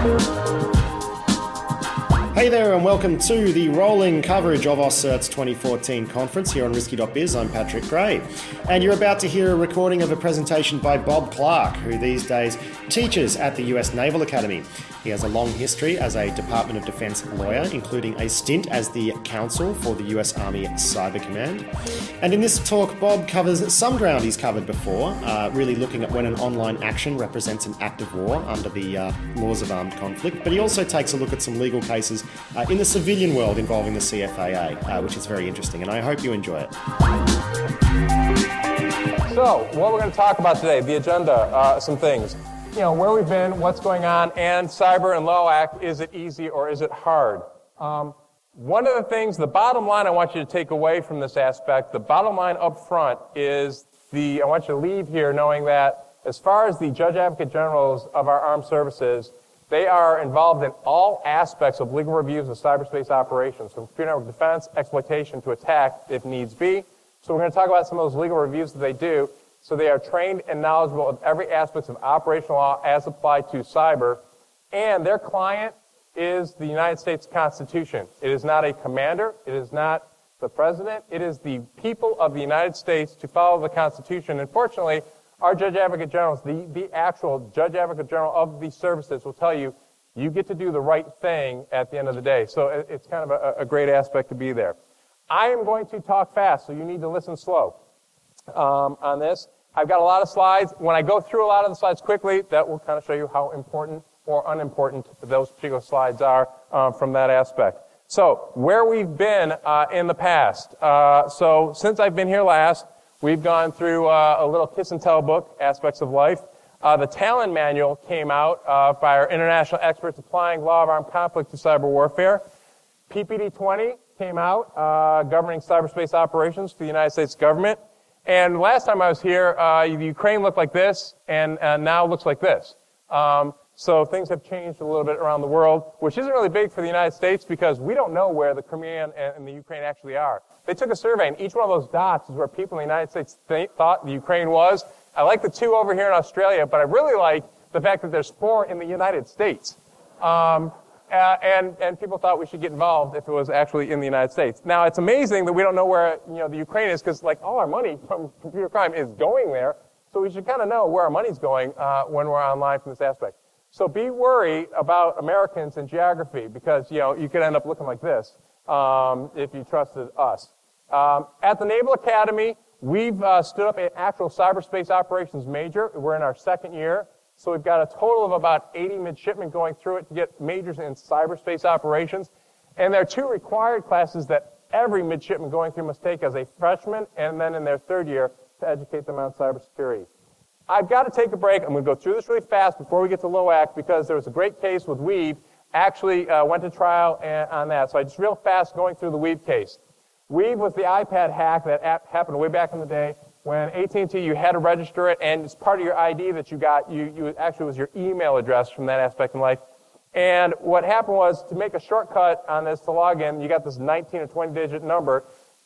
Bye. There, and welcome to the rolling coverage of AusCERT's 2014 conference here on Risky.biz. I'm Patrick Gray, and you're about to hear a recording of a presentation by Bob Clark, who these days teaches at the US Naval Academy. He has a long history as a Department of Defense lawyer, including a stint as the counsel for the US Army Cyber Command. And in this talk, Bob covers some ground he's covered before, uh, really looking at when an online action represents an act of war under the uh, laws of armed conflict. But he also takes a look at some legal cases uh, in the civilian world involving the CFAA, uh, which is very interesting, and I hope you enjoy it. So, what we're going to talk about today, the agenda, uh, some things you know, where we've been, what's going on, and cyber and LOAC, is it easy or is it hard? Um, one of the things, the bottom line I want you to take away from this aspect, the bottom line up front is the, I want you to leave here knowing that as far as the Judge Advocate Generals of our armed services, they are involved in all aspects of legal reviews of cyberspace operations, from computer network defense, exploitation to attack if needs be. So we're going to talk about some of those legal reviews that they do. So they are trained and knowledgeable of every aspect of operational law as applied to cyber. And their client is the United States Constitution. It is not a commander. It is not the president. It is the people of the United States to follow the Constitution. Unfortunately, our Judge Advocate Generals, the, the actual Judge Advocate General of these services will tell you, you get to do the right thing at the end of the day. So it's kind of a, a great aspect to be there. I am going to talk fast, so you need to listen slow um, on this. I've got a lot of slides. When I go through a lot of the slides quickly, that will kind of show you how important or unimportant those particular slides are um, from that aspect. So, where we've been uh, in the past. Uh, so, since I've been here last, we've gone through uh, a little kiss and tell book, Aspects of Life. Uh, the Tallinn Manual came out uh, by our international experts applying law of armed conflict to cyber warfare. PPD 20 came out, uh, governing cyberspace operations for the United States government. And last time I was here, uh, Ukraine looked like this, and now looks like this. Um, so things have changed a little bit around the world, which isn't really big for the United States because we don't know where the Crimea and, the Ukraine actually are. They took a survey, and each one of those dots is where people in the United States th- thought the Ukraine was. I like the two over here in Australia, but I really like the fact that there's four in the United States. Um, uh, and, and people thought we should get involved if it was actually in the United States. Now, it's amazing that we don't know where, you know, the Ukraine is because, like, all our money from computer crime is going there. So we should kind of know where our money's going uh, when we're online from this aspect. So be worried about Americans and geography because, you know, you could end up looking like this um, if you trusted us. Um, at the Naval Academy, we've uh, stood up an actual cyberspace operations major. We're in our second year. So we've got a total of about 80 midshipmen going through it to get majors in cyberspace operations. And there are two required classes that every midshipman going through must take as a freshman and then in their third year to educate them on cybersecurity. I've got to take a break. I'm going to go through this really fast before we get to LOAC because there was a great case with weev. Actually uh, went to trial on that. So I just real fast going through the weev case. weev was the iPad hack that happened way back in the day when AT&T, you had to register it, and it's part of your ID that you got. You, you actually was your email address from that aspect in life. And what happened was to make a shortcut on this to log in, you got this 19 or 20 digit number.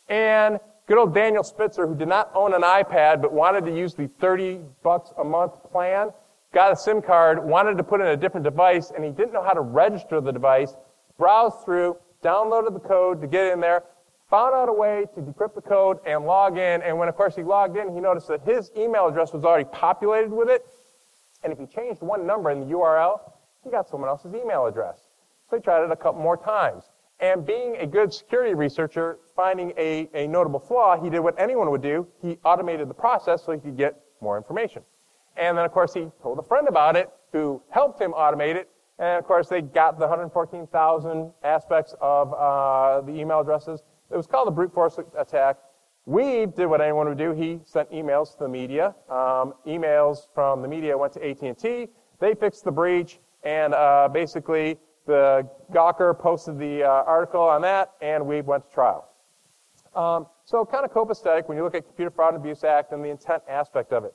And good old Daniel Spitler, who did not own an iPad but wanted to use the 30 bucks a month plan, got a SIM card, wanted to put in a different device, and he didn't know how to register the device, browsed through, downloaded the code to get in there, found out a way to decrypt the code and log in. And when, of course, he logged in, he noticed that his email address was already populated with it. And if he changed one number in the URL, he got someone else's email address. So he tried it a couple more times. And being a good security researcher, finding a, a notable flaw, he did what anyone would do. He automated the process so he could get more information. And then, of course, he told a friend about it who helped him automate it. And, of course, they got the 114,000 aspects of uh, the email addresses it was called a brute force attack. We did what anyone would do. He sent emails to the media. Um, emails from the media went to AT&T. They fixed the breach, and uh, basically the Gawker posted the uh, article on that, and we went to trial. Um, so kind of copacetic when you look at Computer Fraud and Abuse Act and the intent aspect of it.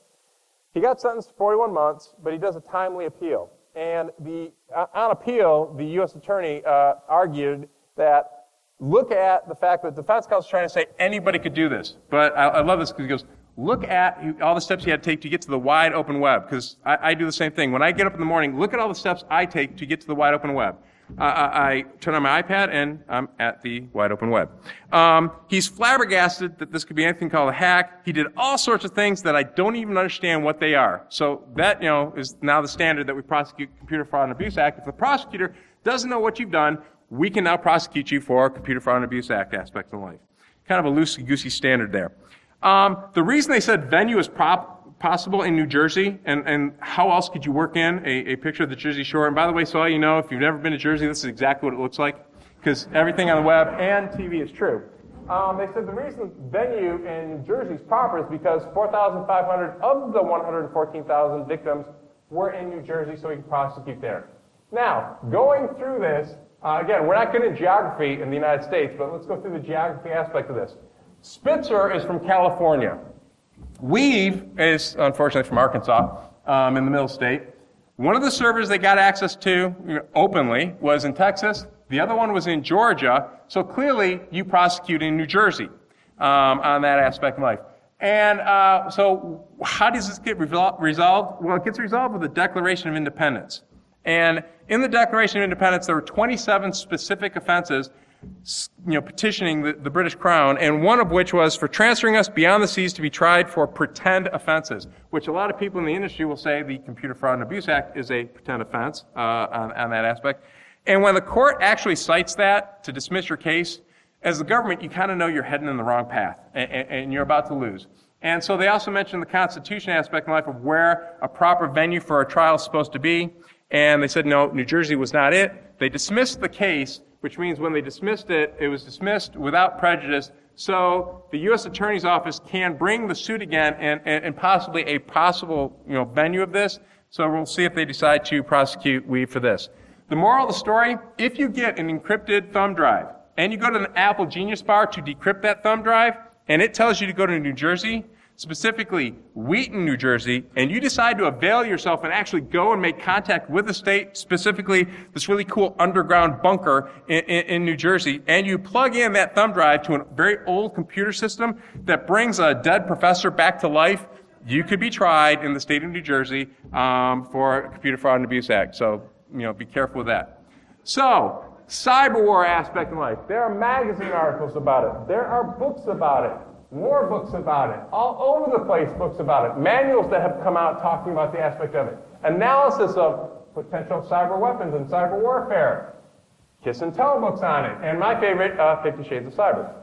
He got sentenced to 41 months, but he does a timely appeal. And the, uh, on appeal, the U.S. attorney uh, argued that look at the fact that the defense counsel is trying to say anybody could do this. But I, I love this because he goes, look at all the steps you had to take to get to the wide open web, because I, I, do the same thing. When I get up in the morning, look at all the steps I take to get to the wide open web. Uh, I, I, turn on my iPad and I'm at the wide open web. Um, he's flabbergasted that this could be anything called a hack. He did all sorts of things that I don't even understand what they are. So that, you know, is now the standard that we prosecute Computer Fraud and Abuse Act. If the prosecutor doesn't know what you've done, we can now prosecute you for Computer Fraud and Abuse Act aspects of life. Kind of a loosey-goosey standard there. Um, the reason they said venue is prop, possible in New Jersey, and, and how else could you work in a, a picture of the Jersey Shore? And by the way, so you know, if you've never been to Jersey, this is exactly what it looks like, because everything on the web and TV is true. Um, they said the reason venue in New Jersey is proper is because 4,500 of the 114,000 victims were in New Jersey, so we can prosecute there. Now, going through this, uh, again, we're not good at geography in the United States, but let's go through the geography aspect of this. Spitler is from California. weev is, unfortunately, from Arkansas, um, in the middle state. One of the servers they got access to openly was in Texas. The other one was in Georgia. So clearly, you prosecute in New Jersey um, on that aspect of life. And uh, so, how does this get resolved? Well, it gets resolved with the Declaration of Independence. And in the Declaration of Independence, there were 27 specific offenses you know, petitioning the, the, British Crown, and one of which was for transferring us beyond the seas to be tried for pretend offenses, which a lot of people in the industry will say the Computer Fraud and Abuse Act is a pretend offense uh, on, on that aspect. And when the court actually cites that to dismiss your case, as the government, you kind of know you're heading in the wrong path, and, and you're about to lose. And so they also mentioned the Constitution aspect in life of where a proper venue for a trial is supposed to be. And they said, no, New Jersey was not it. They dismissed the case which means when they dismissed it, it was dismissed without prejudice. So the U.S. Attorney's Office can bring the suit again and, and, and possibly a possible you know, venue of this. So we'll see if they decide to prosecute weev for this. The moral of the story, if you get an encrypted thumb drive and you go to an Apple Genius Bar to decrypt that thumb drive and it tells you to go to New Jersey, specifically Wheaton, New Jersey, and you decide to avail yourself and actually go and make contact with the state, specifically this really cool underground bunker in, in, in, New Jersey, and you plug in that thumb drive to a very old computer system that brings a dead professor back to life, you could be tried in the state of New Jersey um, for Computer Fraud and Abuse Act. So, you know, be careful with that. So, cyber war aspect in life. There are magazine articles about it. There are books about it more books about it, all over the place books about it, manuals that have come out talking about the aspect of it, analysis of potential cyber weapons and cyber warfare, kiss and tell books on it, and my favorite, uh, Fifty Shades of Cyber.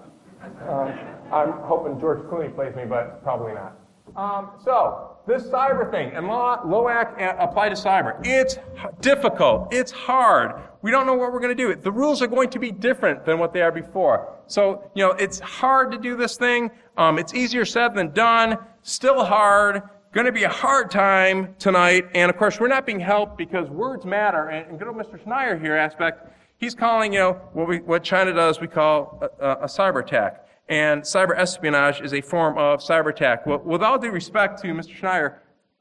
Um, I'm hoping George Clooney plays me, but probably not. Um, so, this cyber thing, and LOAC apply to cyber. It's difficult. It's hard. We don't know what we're going to do. The rules are going to be different than what they are before. So, you know, it's hard to do this thing. Um, it's easier said than done. Still hard. Going to be a hard time tonight. And of course, we're not being helped because words matter. And, good old Mr. Schneier here aspect, he's calling, you know, what, we, what China does, we call a, a cyber attack. And cyber espionage is a form of cyber attack. Well, with all due respect to Mr. Schneier,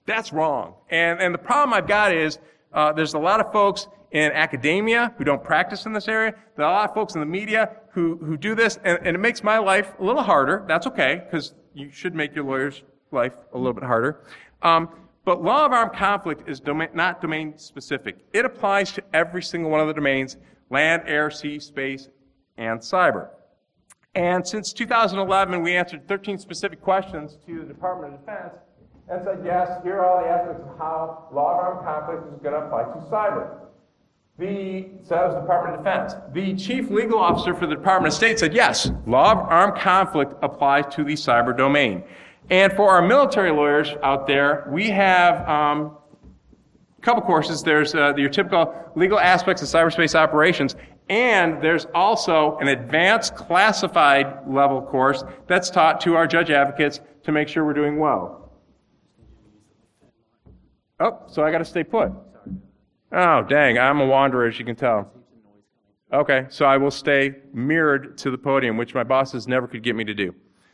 that's wrong. And, and the problem I've got is, uh, there's a lot of folks in academia who don't practice in this area. There are a lot of folks in the media who, who do this, and, and it makes my life a little harder. That's okay, because you should make your lawyer's life a little bit harder. Um, but law of armed conflict is domain, not domain specific. It applies to every single one of the domains, land, air, sea, space, and cyber. And since 2011, we answered 13 specific questions to the Department of Defense and said, yes, here are all the aspects of how law of armed conflict is going to apply to cyber. The, so that was the Department of Defense. The chief legal officer for the Department of State said, yes, law of armed conflict applies to the cyber domain. And for our military lawyers out there, we have um, a couple courses. There's uh, your typical legal aspects of cyberspace operations, and there's also an advanced classified level course that's taught to our judge advocates to make sure we're doing well. Oh, so I got to stay put. Oh, dang, I'm a wanderer, as you can tell. Okay, so I will stay mirrored to the podium, which my bosses never could get me to do.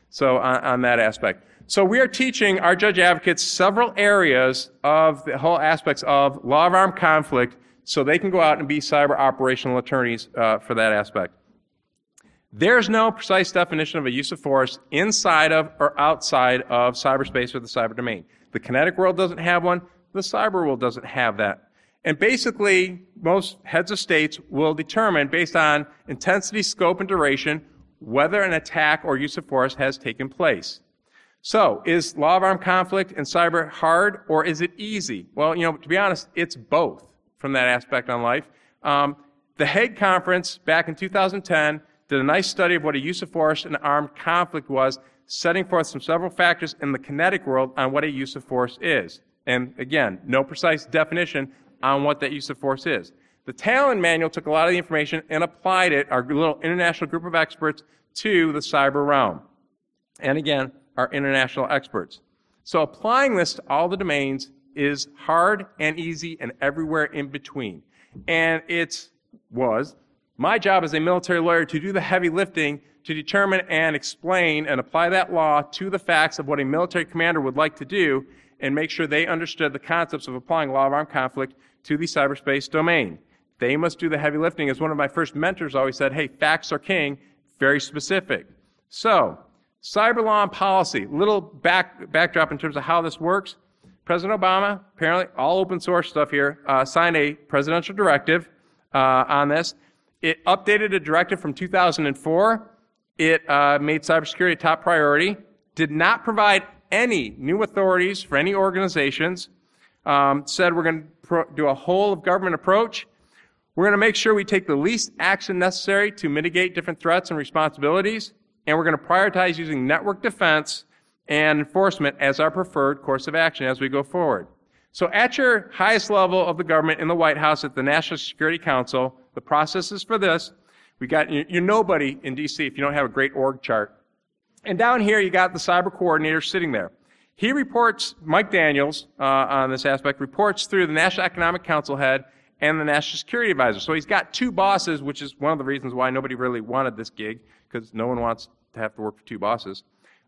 So on, on, that aspect. So we are teaching our judge advocates several areas of the whole aspects of law of armed conflict so they can go out and be cyber operational attorneys uh, for that aspect. There's no precise definition of a use of force inside of or outside of cyberspace or the cyber domain. The kinetic world doesn't have one. The cyber world doesn't have that. And basically, most heads of states will determine, based on intensity, scope, and duration, whether an attack or use of force has taken place. So, is law of armed conflict and cyber hard or is it easy? Well, you know, to be honest, it's both from that aspect on life. Um, the Hague Conference back in 2010 did a nice study of what a use of force in armed conflict was, setting forth some several factors in the kinetic world on what a use of force is. And again, no precise definition on what that use of force is. The Tallinn manual took a lot of the information and applied it, our little international group of experts, to the cyber realm. And again, our international experts. So applying this to all the domains is hard and easy and everywhere in between. And it was my job as a military lawyer to do the heavy lifting to determine and explain and apply that law to the facts of what a military commander would like to do and make sure they understood the concepts of applying law of armed conflict to the cyberspace domain. They must do the heavy lifting. As one of my first mentors always said, hey, facts are king, very specific. So, cyber law and policy, little back, backdrop in terms of how this works. President Obama, apparently all open source stuff here, uh, signed a presidential directive uh, on this. It updated a directive from 2004. It uh, made cybersecurity a top priority. Did not provide any new authorities for any organizations. Um, said we're going to do a whole of government approach. We're going to make sure we take the least action necessary to mitigate different threats and responsibilities. And we're going to prioritize using network defense and enforcement as our preferred course of action as we go forward. So at your highest level of the government in the White House at the National Security Council, the process is for this. We got, you're nobody in DC if you don't have a great org chart. And down here, you got the cyber coordinator sitting there. He reports, Mike Daniels, uh, on this aspect, reports through the National Economic Council head and the National Security Advisor. So he's got two bosses, which is one of the reasons why nobody really wanted this gig, because no one wants to have to work for two bosses.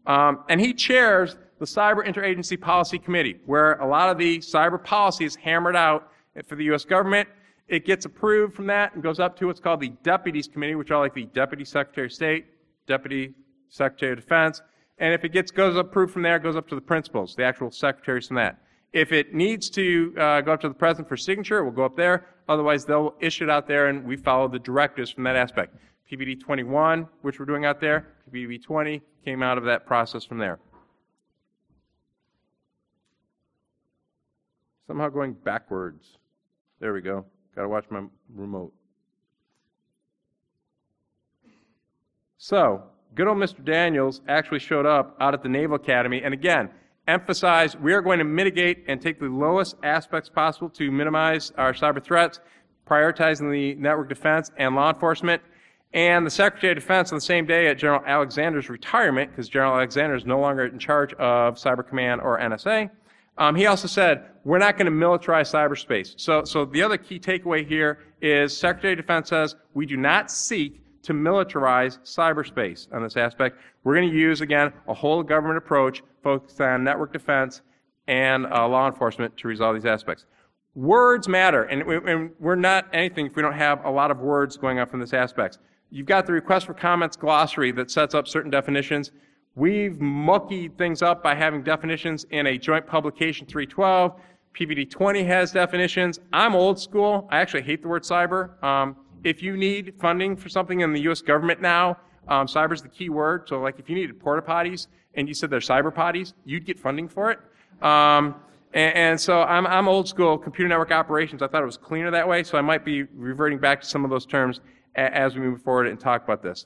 Um, and he chairs the Cyber Interagency Policy Committee, where a lot of the cyber policy is hammered out for the U.S. government. It gets approved from that and goes up to what's called the Deputies Committee, which are like the Deputy Secretary of State, Deputy Secretary of Defense. And if it gets goes approved from there, it goes up to the principals, the actual secretaries from that. If it needs to uh, go up to the president for signature, it will go up there. Otherwise, they'll issue it out there, and we follow the directives from that aspect. PPD 21, which we're doing out there, PPD 20 came out of that process from there. Somehow going backwards. There we go. Got to watch my remote. So, good old Mr. Daniels actually showed up out at the Naval Academy, and again, emphasized we are going to mitigate and take the lowest aspects possible to minimize our cyber threats, prioritizing the network defense and law enforcement. And the Secretary of Defense on the same day at General Alexander's retirement, because General Alexander is no longer in charge of Cyber Command or NSA, um, he also said, we're not going to militarize cyberspace. So, so the other key takeaway here is Secretary of Defense says we do not seek to militarize cyberspace on this aspect. We're going to use, again, a whole government approach focused on network defense and uh, law enforcement to resolve these aspects. Words matter, and, we, and we're not anything if we don't have a lot of words going up from this aspect. You've got the request for comments glossary that sets up certain definitions. We've muckied things up by having definitions in a joint publication 312. PPD 20 has definitions. I'm old school. I actually hate the word cyber. Um, if you need funding for something in the U.S. government now, um, cyber is the key word. So, like, if you needed porta potties and you said they're cyber potties, you'd get funding for it. Um, and, and, so I'm, I'm old school computer network operations. I thought it was cleaner that way, so I might be reverting back to some of those terms as we move forward and talk about this.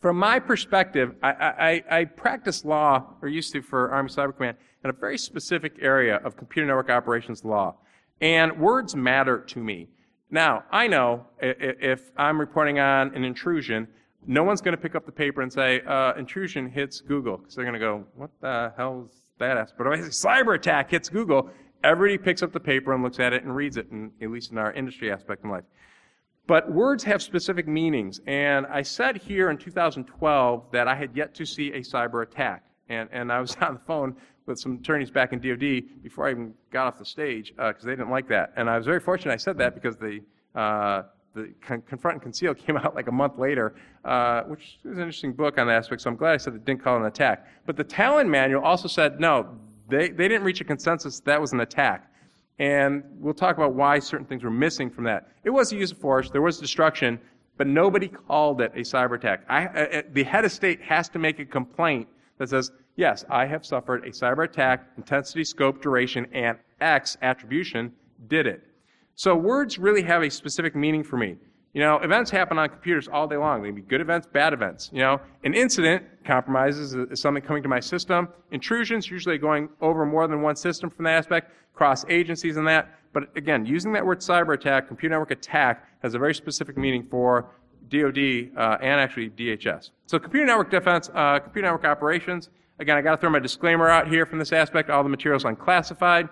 From my perspective, I, I, I practice law, or used to for Army Cyber Command, in a very specific area of computer network operations law. And words matter to me. Now, I know if I'm reporting on an intrusion, no one's going to pick up the paper and say, uh, intrusion hits Google. Because they're going to go, what the hell is that? But if a cyber attack hits Google, everybody picks up the paper and looks at it and reads it, in, at least in our industry aspect in life. But words have specific meanings. And I said here in 2012 that I had yet to see a cyber attack. And, and I was on the phone with some attorneys back in DOD before I even got off the stage because uh, they didn't like that. And I was very fortunate I said that because the, uh, the Con- Confront and Conceal came out like a month later, uh, which is an interesting book on that aspect, so I'm glad I said it didn't call it an attack. But the Tallinn manual also said, no, they, they didn't reach a consensus that was an attack. And we'll talk about why certain things were missing from that. It was a use of force, there was destruction, but nobody called it a cyber attack. I, uh, the head of state has to make a complaint that says, yes, I have suffered a cyber attack, intensity, scope, duration, and X attribution did it. So words really have a specific meaning for me. You know, events happen on computers all day long. They can be good events, bad events. You know, an incident compromises uh, is something coming to my system. Intrusions usually going over more than one system from that aspect, cross agencies and that. But again, using that word cyber attack, computer network attack, has a very specific meaning for DoD uh, and actually DHS. So computer network defense, uh, computer network operations. Again, I got to throw my disclaimer out here from this aspect. All the materials unclassified.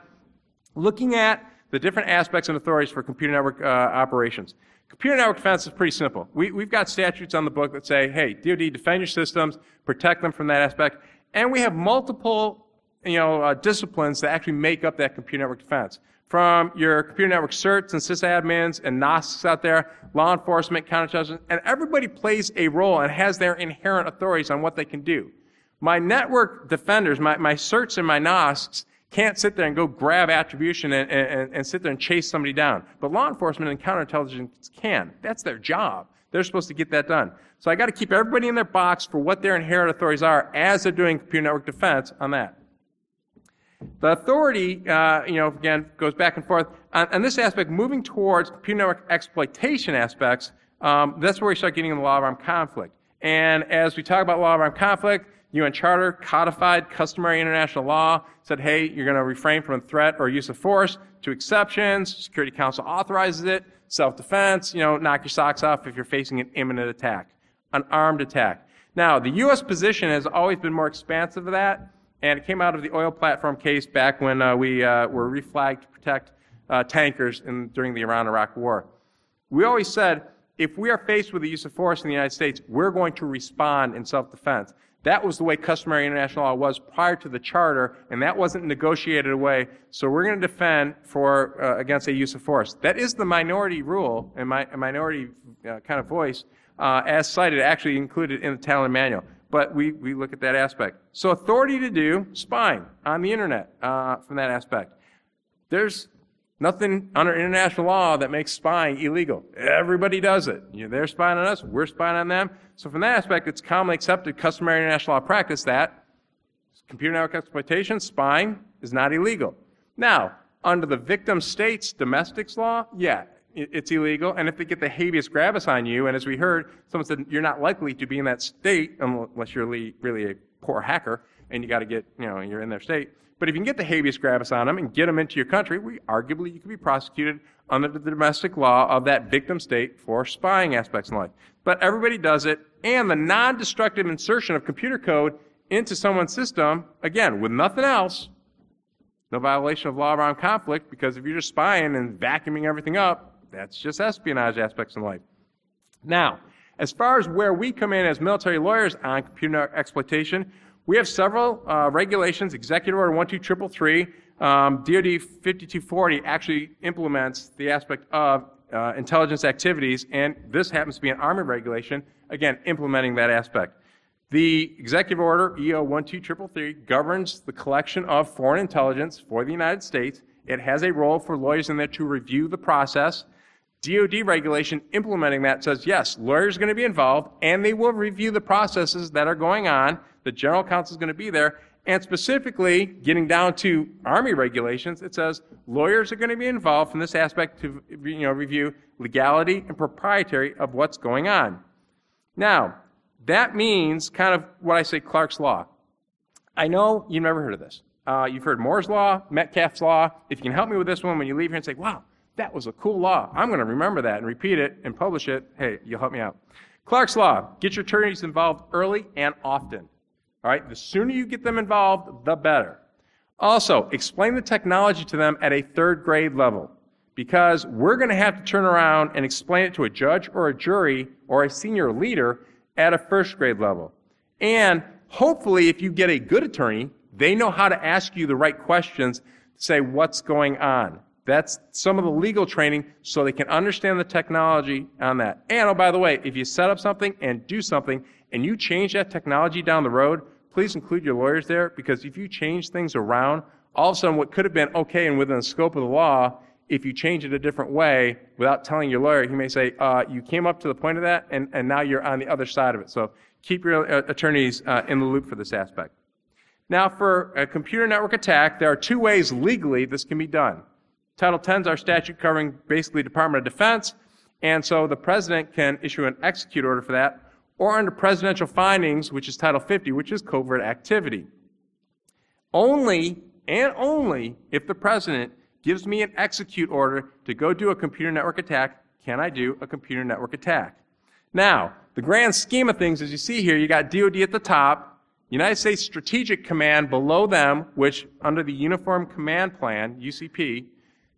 Looking at the different aspects and authorities for computer network uh, operations. Computer network defense is pretty simple. We, we've got statutes on the book that say, hey, DoD, defend your systems, protect them from that aspect. And we have multiple, you know, uh, disciplines that actually make up that computer network defense. From your computer network certs and sysadmins and NOSCs out there, law enforcement, counterintelligence, and everybody plays a role and has their inherent authorities on what they can do. My network defenders, my, my certs and my NOSCs, can't sit there and go grab attribution and, and, and sit there and chase somebody down. But law enforcement and counterintelligence can. That's their job. They're supposed to get that done. So I got to keep everybody in their box for what their inherent authorities are as they're doing computer network defense on that. The authority, uh, you know, again, goes back and forth. On, this aspect, moving towards computer network exploitation aspects, um, that's where we start getting in the law of armed conflict. And as we talk about law of armed conflict, UN Charter codified customary international law, said, hey, you're going to refrain from a threat or use of force to exceptions. Security Council authorizes it. Self-defense, you know, knock your socks off if you're facing an imminent attack, an armed attack. Now, the U.S. position has always been more expansive of that, and it came out of the oil platform case back when uh, we uh, were reflagged to protect uh, tankers in, during the Iran-Iraq War. We always said, if we are faced with the use of force in the United States, we're going to respond in self-defense. That was the way customary international law was prior to the charter, and that wasn't negotiated away. So we're going to defend for uh, against a use of force. That is the minority rule and my minority uh, kind of voice, uh, as cited, actually included in the Tallinn manual. But we, we look at that aspect. So authority to do spying on the internet uh, from that aspect. There's Nothing under international law that makes spying illegal. Everybody does it. You know, they're spying on us, we're spying on them. So from that aspect, it's commonly accepted customary international law practice that computer network exploitation, spying, is not illegal. Now, under the victim state's domestics law, yeah, it's illegal. And if they get the habeas corpus on you, and as we heard, someone said you're not likely to be in that state unless you're really really a poor hacker and you got to get, you know, you're in their state. But if you can get the habeas corpus on them and get them into your country, we, arguably you could be prosecuted under the domestic law of that victim state for spying aspects in life. But everybody does it, and the non-destructive insertion of computer code into someone's system, again, with nothing else, no violation of law armed conflict, because if you're just spying and vacuuming everything up, that's just espionage aspects in life. Now, as far as where we come in as military lawyers on computer exploitation, we have several uh, regulations. Executive Order 12333, um, DoD 5240 actually implements the aspect of uh, intelligence activities, and this happens to be an Army regulation, again, implementing that aspect. The Executive Order EO 12333 governs the collection of foreign intelligence for the United States. It has a role for lawyers in there to review the process. DoD regulation implementing that says, yes, lawyers are going to be involved, and they will review the processes that are going on the general counsel is going to be there. And specifically, getting down to Army regulations, it says lawyers are going to be involved from this aspect to you know, review legality and proprietary of what's going on. Now, that means kind of what I say Clark's Law. I know you've never heard of this. Uh, you've heard Moore's Law, Metcalfe's Law. If you can help me with this one when you leave here and say, wow, that was a cool law. I'm going to remember that and repeat it and publish it. Hey, you'll help me out. Clark's Law. Get your attorneys involved early and often. All right, the sooner you get them involved, the better. Also, explain the technology to them at a third grade level because we're going to have to turn around and explain it to a judge or a jury or a senior leader at a first grade level. And hopefully, if you get a good attorney, they know how to ask you the right questions to say what's going on. That's some of the legal training so they can understand the technology on that. And oh, by the way, if you set up something and do something and you change that technology down the road, please include your lawyers there because if you change things around, all of a sudden what could have been okay and within the scope of the law, if you change it a different way without telling your lawyer, he may say, uh, you came up to the point of that and, and now you're on the other side of it. So keep your uh, attorneys uh, in the loop for this aspect. Now, for a computer network attack, there are two ways legally this can be done. Title 10 is our statute covering basically Department of Defense, and so the president can issue an execute order for that, or under presidential findings, which is Title 50, which is covert activity. Only and only if the president gives me an execute order to go do a computer network attack can I do a computer network attack. Now, the grand scheme of things, as you see here, you got DoD at the top, United States Strategic Command below them, which under the Uniform Command Plan, UCP,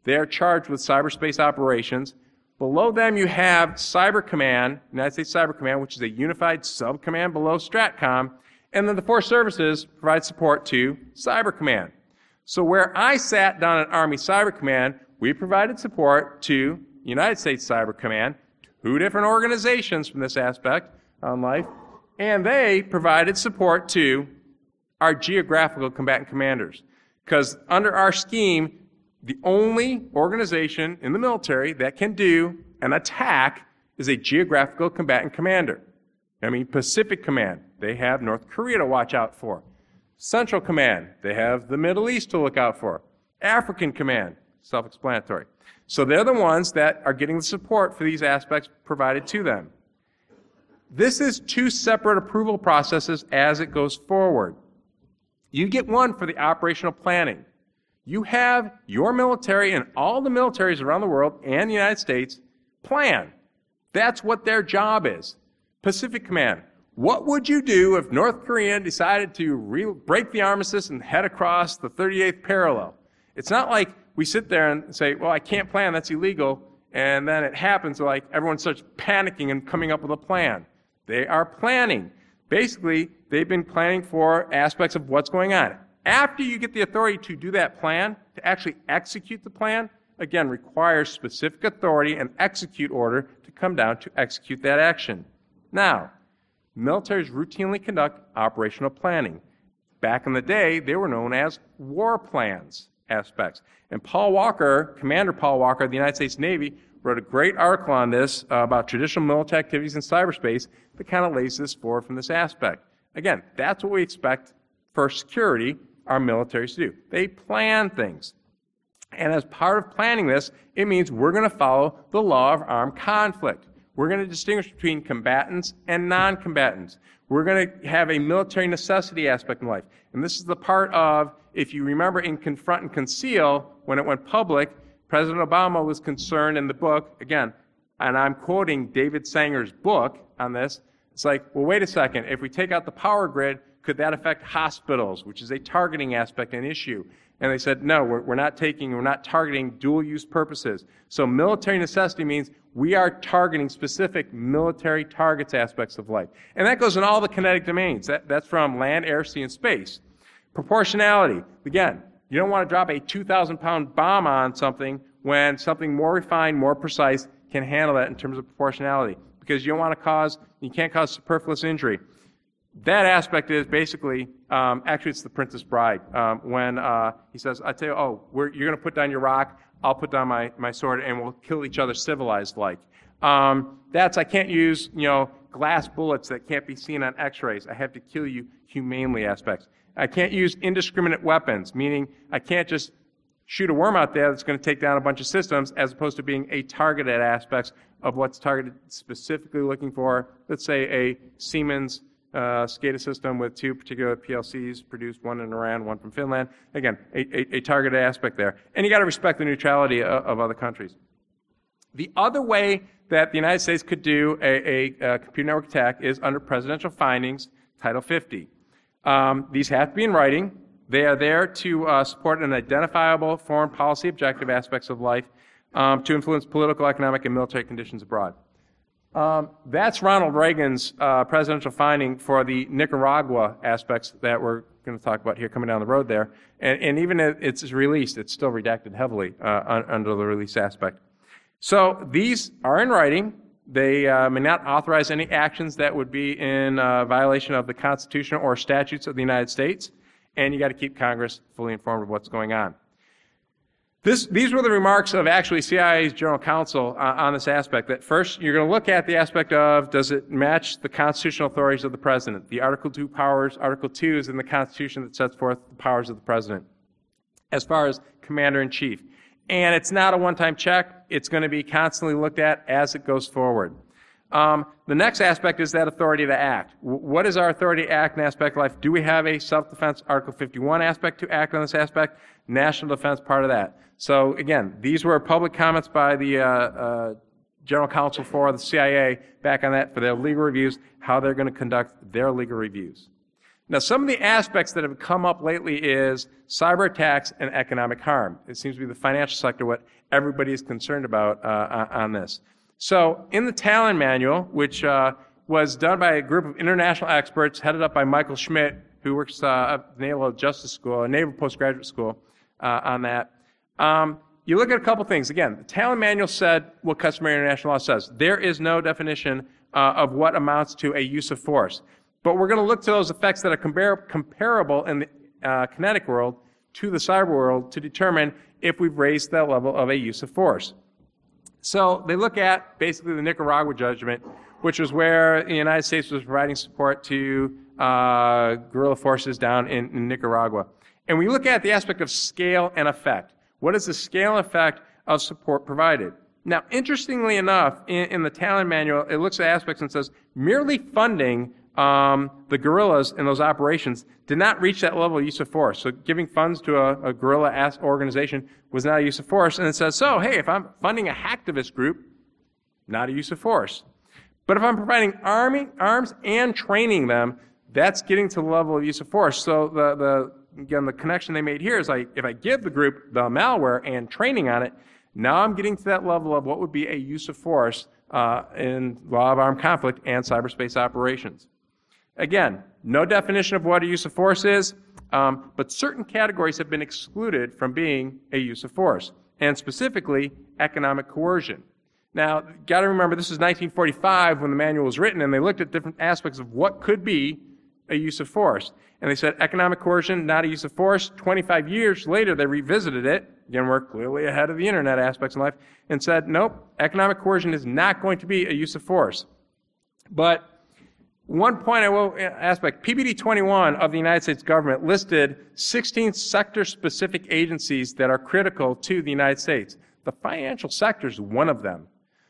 they are charged with cyberspace operations. Below them, you have Cyber Command, United States Cyber Command, which is a unified subcommand below STRATCOM. And then the four services provide support to Cyber Command. So where I sat down at Army Cyber Command, we provided support to United States Cyber Command, two different organizations from this aspect on life, and they provided support to our geographical combatant commanders. Because under our scheme, the only organization in the military that can do an attack is a geographical combatant commander. I mean, Pacific Command, they have North Korea to watch out for. Central Command, they have the Middle East to look out for. African Command, self explanatory. So they're the ones that are getting the support for these aspects provided to them. This is two separate approval processes as it goes forward. You get one for the operational planning. You have your military and all the militaries around the world and the United States plan. That's what their job is. Pacific Command. What would you do if North Korea decided to re- break the armistice and head across the 38th parallel? It's not like we sit there and say, well, I can't plan, that's illegal, and then it happens, like everyone starts panicking and coming up with a plan. They are planning. Basically, they've been planning for aspects of what's going on. After you get the authority to do that plan, to actually execute the plan, again, requires specific authority and execute order to come down to execute that action. Now, militaries routinely conduct operational planning. Back in the day, they were known as war plans aspects. And Paul Walker, Commander Paul Walker of the United States Navy, wrote a great article on this uh, about traditional military activities in cyberspace that kind of lays this forward from this aspect. Again, that's what we expect for security our militaries to do. They plan things. And as part of planning this, it means we're going to follow the law of armed conflict. We're going to distinguish between combatants and non-combatants. We're going to have a military necessity aspect in life. And this is the part of, if you remember in Confront and Conceal, when it went public, President Obama was concerned in the book, again, and I'm quoting David Sanger's book on this. It's like, well, wait a second. If we take out the power grid, could that affect hospitals, which is a targeting aspect and issue? And they said, no, we're, we're not taking, we're not targeting dual use purposes. So military necessity means we are targeting specific military targets aspects of life. And that goes in all the kinetic domains. That, that's from land, air, sea, and space. Proportionality. Again, you don't want to drop a 2,000 pound bomb on something when something more refined, more precise can handle that in terms of proportionality. Because you don't want to cause, you can't cause superfluous injury that aspect is basically, um, actually, it's the Princess Bride. Um, when uh, he says, I tell you, oh, you're going to put down your rock, I'll put down my, my sword, and we'll kill each other civilized like. Um, that's, I can't use, you know, glass bullets that can't be seen on x rays. I have to kill you humanely aspects. I can't use indiscriminate weapons, meaning I can't just shoot a worm out there that's going to take down a bunch of systems as opposed to being a targeted aspects of what's targeted specifically looking for, let's say, a Siemens uh, SCADA system with two particular PLCs produced, one in Iran, one from Finland. Again, a, a, a targeted aspect there. And you got to respect the neutrality of, of, other countries. The other way that the United States could do a, a computer network attack is under presidential findings, Title 50. Um, these have to be in writing. They are there to uh, support an identifiable foreign policy objective aspects of life um, to influence political, economic, and military conditions abroad. Um, that's Ronald Reagan's uh, presidential finding for the Nicaragua aspects that we're going to talk about here coming down the road there. And, and even if it's released, it's still redacted heavily uh, un, under the release aspect. So these are in writing. They uh, may not authorize any actions that would be in uh, violation of the Constitution or statutes of the United States. And you got to keep Congress fully informed of what's going on. This, these were the remarks of actually CIA's general counsel uh, on this aspect. That first, you're going to look at the aspect of does it match the constitutional authorities of the president? The Article 2 powers, Article 2 is in the Constitution that sets forth the powers of the president as far as commander in chief. And it's not a one time check, it's going to be constantly looked at as it goes forward. Um, the next aspect is that authority to act. What is our authority to act in aspect of life? Do we have a self-defense Article 51 aspect to act on this aspect? National defense part of that. So again, these were public comments by the uh, uh, general counsel for the CIA back on that for their legal reviews, how they're going to conduct their legal reviews. Now, some of the aspects that have come up lately is cyber attacks and economic harm. It seems to be the financial sector what everybody is concerned about uh, on this. So, in the Tallinn Manual, which uh, was done by a group of international experts headed up by Michael Schmitt, who works uh, at the Naval Justice School, a Naval Postgraduate School, uh, on that. Um, you look at a couple things. Again, the Tallinn Manual said what customary international law says. There is no definition uh, of what amounts to a use of force. But we're going to look to those effects that are compar- comparable in the uh, kinetic world to the cyber world to determine if we've raised that level of a use of force. So they look at basically the Nicaragua judgment, which was where the United States was providing support to uh, guerrilla forces down in, in Nicaragua. And we look at the aspect of scale and effect. What is the scale and effect of support provided? Now, interestingly enough, in, in the Tallinn manual, it looks at aspects and says merely funding um, the guerrillas in those operations did not reach that level of use of force. So giving funds to a, a guerrilla organization was not a use of force. And it says, so, hey, if I'm funding a hacktivist group, not a use of force. But if I'm providing army, arms and training them, that's getting to the level of use of force. So the, the, again, the connection they made here is like, if I give the group the malware and training on it, now I'm getting to that level of what would be a use of force uh, in law of armed conflict and cyberspace operations. Again, no definition of what a use of force is, um, but certain categories have been excluded from being a use of force, and specifically economic coercion. Now, got to remember this is 1945 when the manual was written, and they looked at different aspects of what could be a use of force. And they said economic coercion, not a use of force. 25 years later, they revisited it. Again, we're clearly ahead of the internet aspects in life, and said, nope, economic coercion is not going to be a use of force. But one point I will aspect, PPD 21 of the United States government listed 16 sector specific agencies that are critical to the United States. The financial sector is one of them.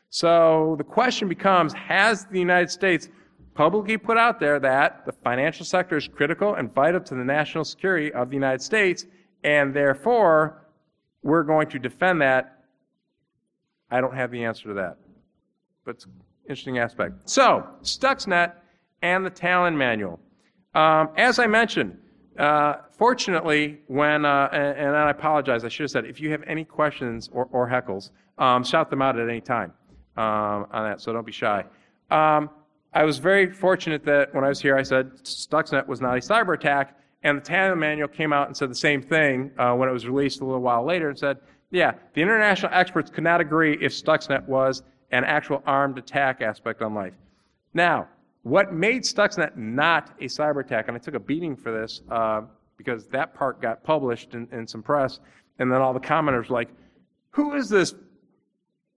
So the question becomes, has the United States publicly put out there that the financial sector is critical and vital to the national security of the United States, and therefore we're going to defend that? I don't have the answer to that. But it's an interesting aspect. So, Stuxnet and the Tallinn Manual. Um, as I mentioned, uh, fortunately, when, uh, and, and, I apologize, I should have said, if you have any questions or, or heckles, um, shout them out at any time um, on that, so don't be shy. Um, I was very fortunate that when I was here, I said Stuxnet was not a cyber attack, and the Tallinn Manual came out and said the same thing uh, when it was released a little while later and said, yeah, the international experts could not agree if Stuxnet was an actual armed attack aspect on life. Now, what made Stuxnet not a cyber attack, and I took a beating for this uh, because that part got published in, in, some press, and then all the commenters were like, who is this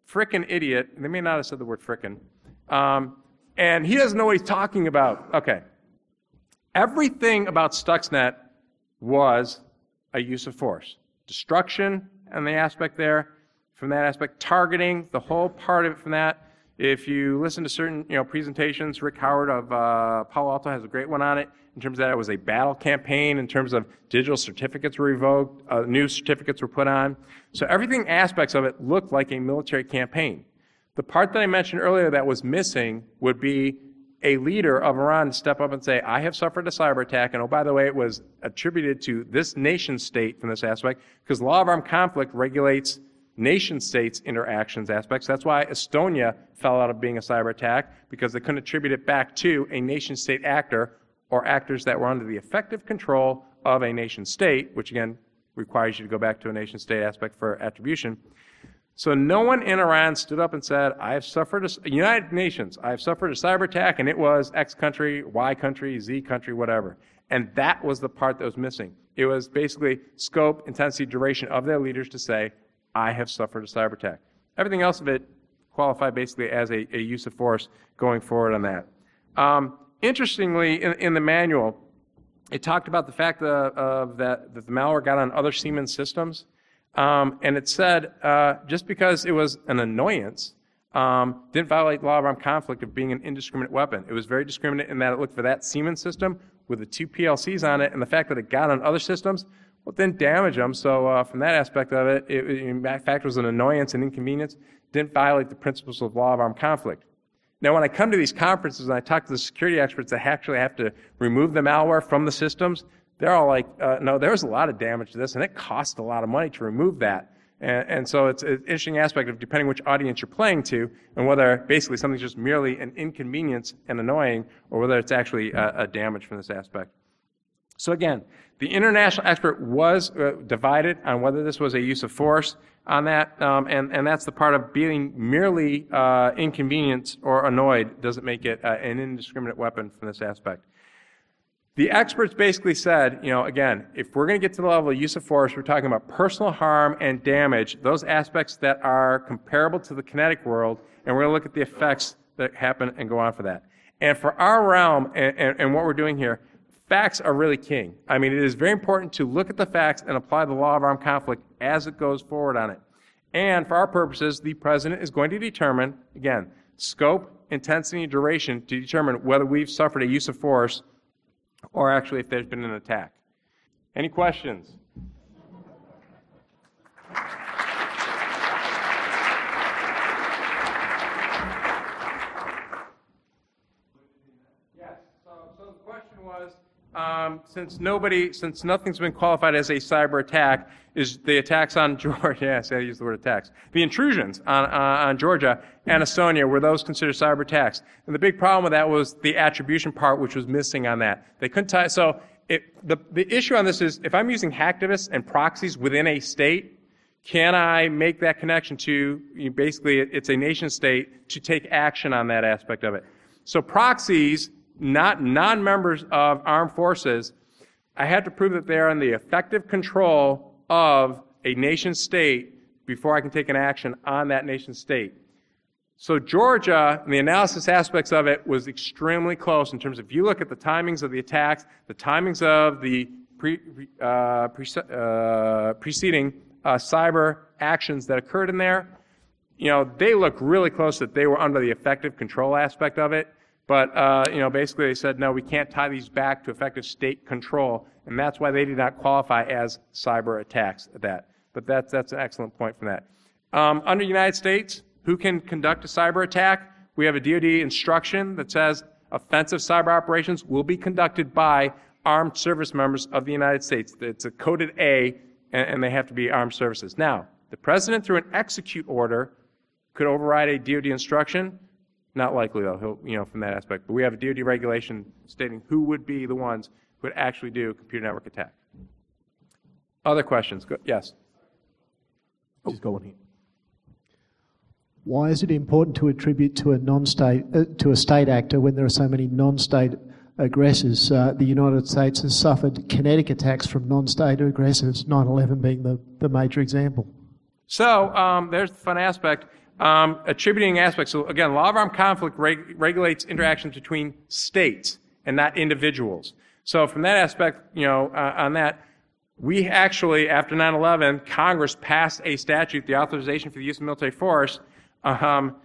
frickin' idiot? And they may not have said the word frickin'. Um, and he doesn't know what he's talking about. Okay. Everything about Stuxnet was a use of force. Destruction and the aspect there, from that aspect, targeting, the whole part of it from that, if you listen to certain you know, presentations, Rick Howard of uh, Palo Alto has a great one on it in terms of that it was a battle campaign, in terms of digital certificates were revoked, uh, new certificates were put on. So everything aspects of it looked like a military campaign. The part that I mentioned earlier that was missing would be a leader of Iran to step up and say, I have suffered a cyber attack, and oh, by the way, it was attributed to this nation state from this aspect, because law of armed conflict regulates nation states interactions aspects. That's why Estonia fell out of being a cyber attack because they couldn't attribute it back to a nation state actor or actors that were under the effective control of a nation state, which again requires you to go back to a nation state aspect for attribution. So no one in Iran stood up and said, I have suffered a, United Nations, I have suffered a cyber attack and it was X country, Y country, Z country, whatever. And that was the part that was missing. It was basically scope, intensity, duration of their leaders to say, I have suffered a cyber attack. Everything else of it qualified basically as a, a use of force going forward on that. Um, interestingly, in, in, the manual, it talked about the fact that, that, that the malware got on other Siemens systems. Um, and it said uh, just because it was an annoyance um, didn't violate the law of armed conflict of being an indiscriminate weapon. It was very discriminate in that it looked for that Siemens system with the two PLCs on it, and the fact that it got on other systems, well, it didn't damage them. So uh, from that aspect of it, it, in fact, it was an annoyance and inconvenience. Didn't violate the principles of law of armed conflict. Now, when I come to these conferences and I talk to the security experts that actually have to remove the malware from the systems, they're all like, uh, no, was a lot of damage to this, and it cost a lot of money to remove that. And, and so it's an interesting aspect of depending which audience you're playing to, and whether basically something's just merely an inconvenience and annoying, or whether it's actually a, a damage from this aspect. So again, the international expert was uh, divided on whether this was a use of force on that, um, and, and that's the part of being merely uh, inconvenienced or annoyed doesn't make it uh, an indiscriminate weapon from this aspect. The experts basically said, you know, again, if we're going to get to the level of use of force, we're talking about personal harm and damage, those aspects that are comparable to the kinetic world, and we're going to look at the effects that happen and go on for that. And for our realm and, and, and what we're doing here, facts are really king. I mean, it is very important to look at the facts and apply the law of armed conflict as it goes forward on it. And for our purposes, the president is going to determine, again, scope, intensity, and duration to determine whether we've suffered a use of force or actually if there's been an attack. Any questions? Yes. So, so the question was, um, since nobody, since nothing's been qualified as a cyber attack, is the attacks on Georgia, yes, I use the word attacks, the intrusions on, uh, on Georgia and Estonia, were those considered cyber attacks? And the big problem with that was the attribution part, which was missing on that. They couldn't tie, so it, the, the issue on this is, if I'm using hacktivists and proxies within a state, can I make that connection to, you know, basically, it's a nation state to take action on that aspect of it? So proxies not non-members of armed forces, I have to prove that they are in the effective control of a nation state before I can take an action on that nation state. So Georgia, and the analysis aspects of it was extremely close in terms of if you look at the timings of the attacks, the timings of the pre, uh, pre, uh, preceding uh, cyber actions that occurred in there, you know, they look really close that they were under the effective control aspect of it. But, uh, you know, basically they said, no, we can't tie these back to effective state control. And that's why they did not qualify as cyber attacks at that. But that's, that's an excellent point from that. Um, under the United States, who can conduct a cyber attack? We have a DoD instruction that says offensive cyber operations will be conducted by armed service members of the United States. It's a coded A, and, and they have to be armed services. Now, the president, through an execute order, could override a DoD instruction. Not likely, though, he'll, you know, from that aspect. But we have a DoD regulation stating who would be the ones who would actually do a computer network attack. Other questions? Go, yes. Just go on here. Why is it important to attribute to a non-state uh, to a state actor when there are so many non-state aggressors? Uh, the United States has suffered kinetic attacks from non-state aggressors. 9/11 being the, the major example. So um, there's the fun aspect. Um, attributing aspects. So again, law of armed conflict reg- regulates interactions between states and not individuals. So from that aspect, you know, uh, on that, we actually, after 9-11, Congress passed a statute, the authorization for the use of military force, um,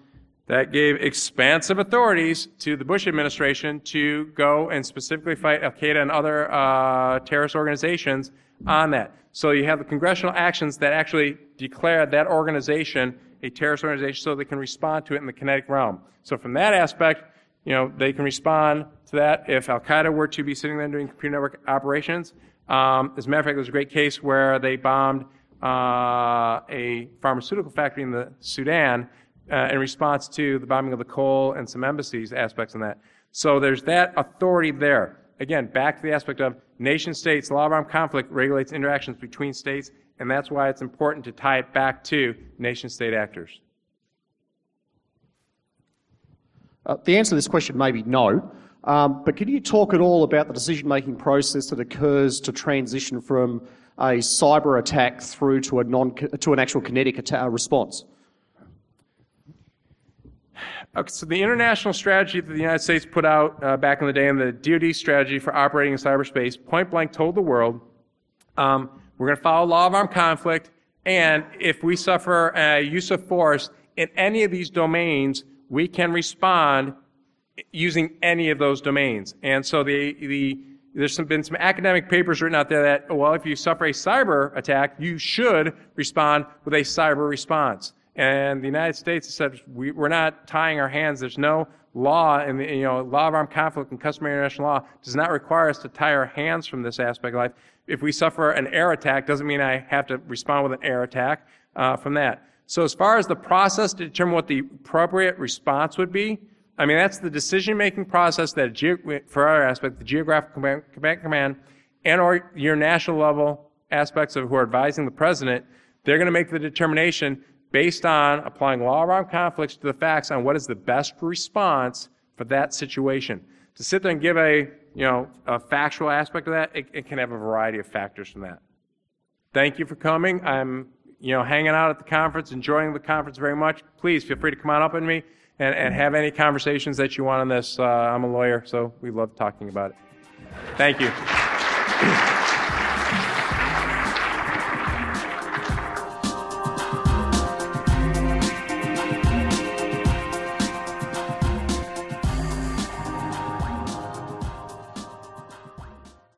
that gave expansive authorities to the Bush administration to go and specifically fight Al Qaeda and other uh, terrorist organizations on that. So you have the congressional actions that actually declared that organization a terrorist organization so they can respond to it in the kinetic realm. So from that aspect, you know, they can respond to that if Al Qaeda were to be sitting there doing computer network operations. Um, as a matter of fact, there's a great case where they bombed uh, a pharmaceutical factory in the Sudan uh, in response to the bombing of the coal and some embassies aspects in that. So there's that authority there. again, back to the aspect of nation states, law of armed conflict regulates interactions between states, and that's why it's important to tie it back to nation state actors. Uh, the answer to this question may be no. Um, but can you talk at all about the decision making process that occurs to transition from a cyber attack through to, a non, to an actual kinetic attack, response? Okay, so the international strategy that the United States put out uh, back in the day and the DoD strategy for operating in cyberspace point blank told the world um, we're going to follow law of armed conflict, and if we suffer a use of force in any of these domains, we can respond using any of those domains. And so the, the, there's some, been some academic papers written out there that, well, if you suffer a cyber attack, you should respond with a cyber response. And the United States said we, are not tying our hands. There's no law, and you know, law of armed conflict and customary international law does not require us to tie our hands from this aspect of life. If we suffer an air attack, doesn't mean I have to respond with an air attack uh, from that. So as far as the process to determine what the appropriate response would be, I mean, that's the decision-making process that, for our aspect, the geographic command, command, command and or your national level aspects of who are advising the president, they're going to make the determination based on applying law of armed conflicts to the facts on what is the best response for that situation. To sit there and give a, you know, a factual aspect of that, it, it can have a variety of factors from that. Thank you for coming. I'm, you know, hanging out at the conference, enjoying the conference very much. Please feel free to come on up with me and, and have any conversations that you want on this. Uh, I'm a lawyer, so we love talking about it. Thank you.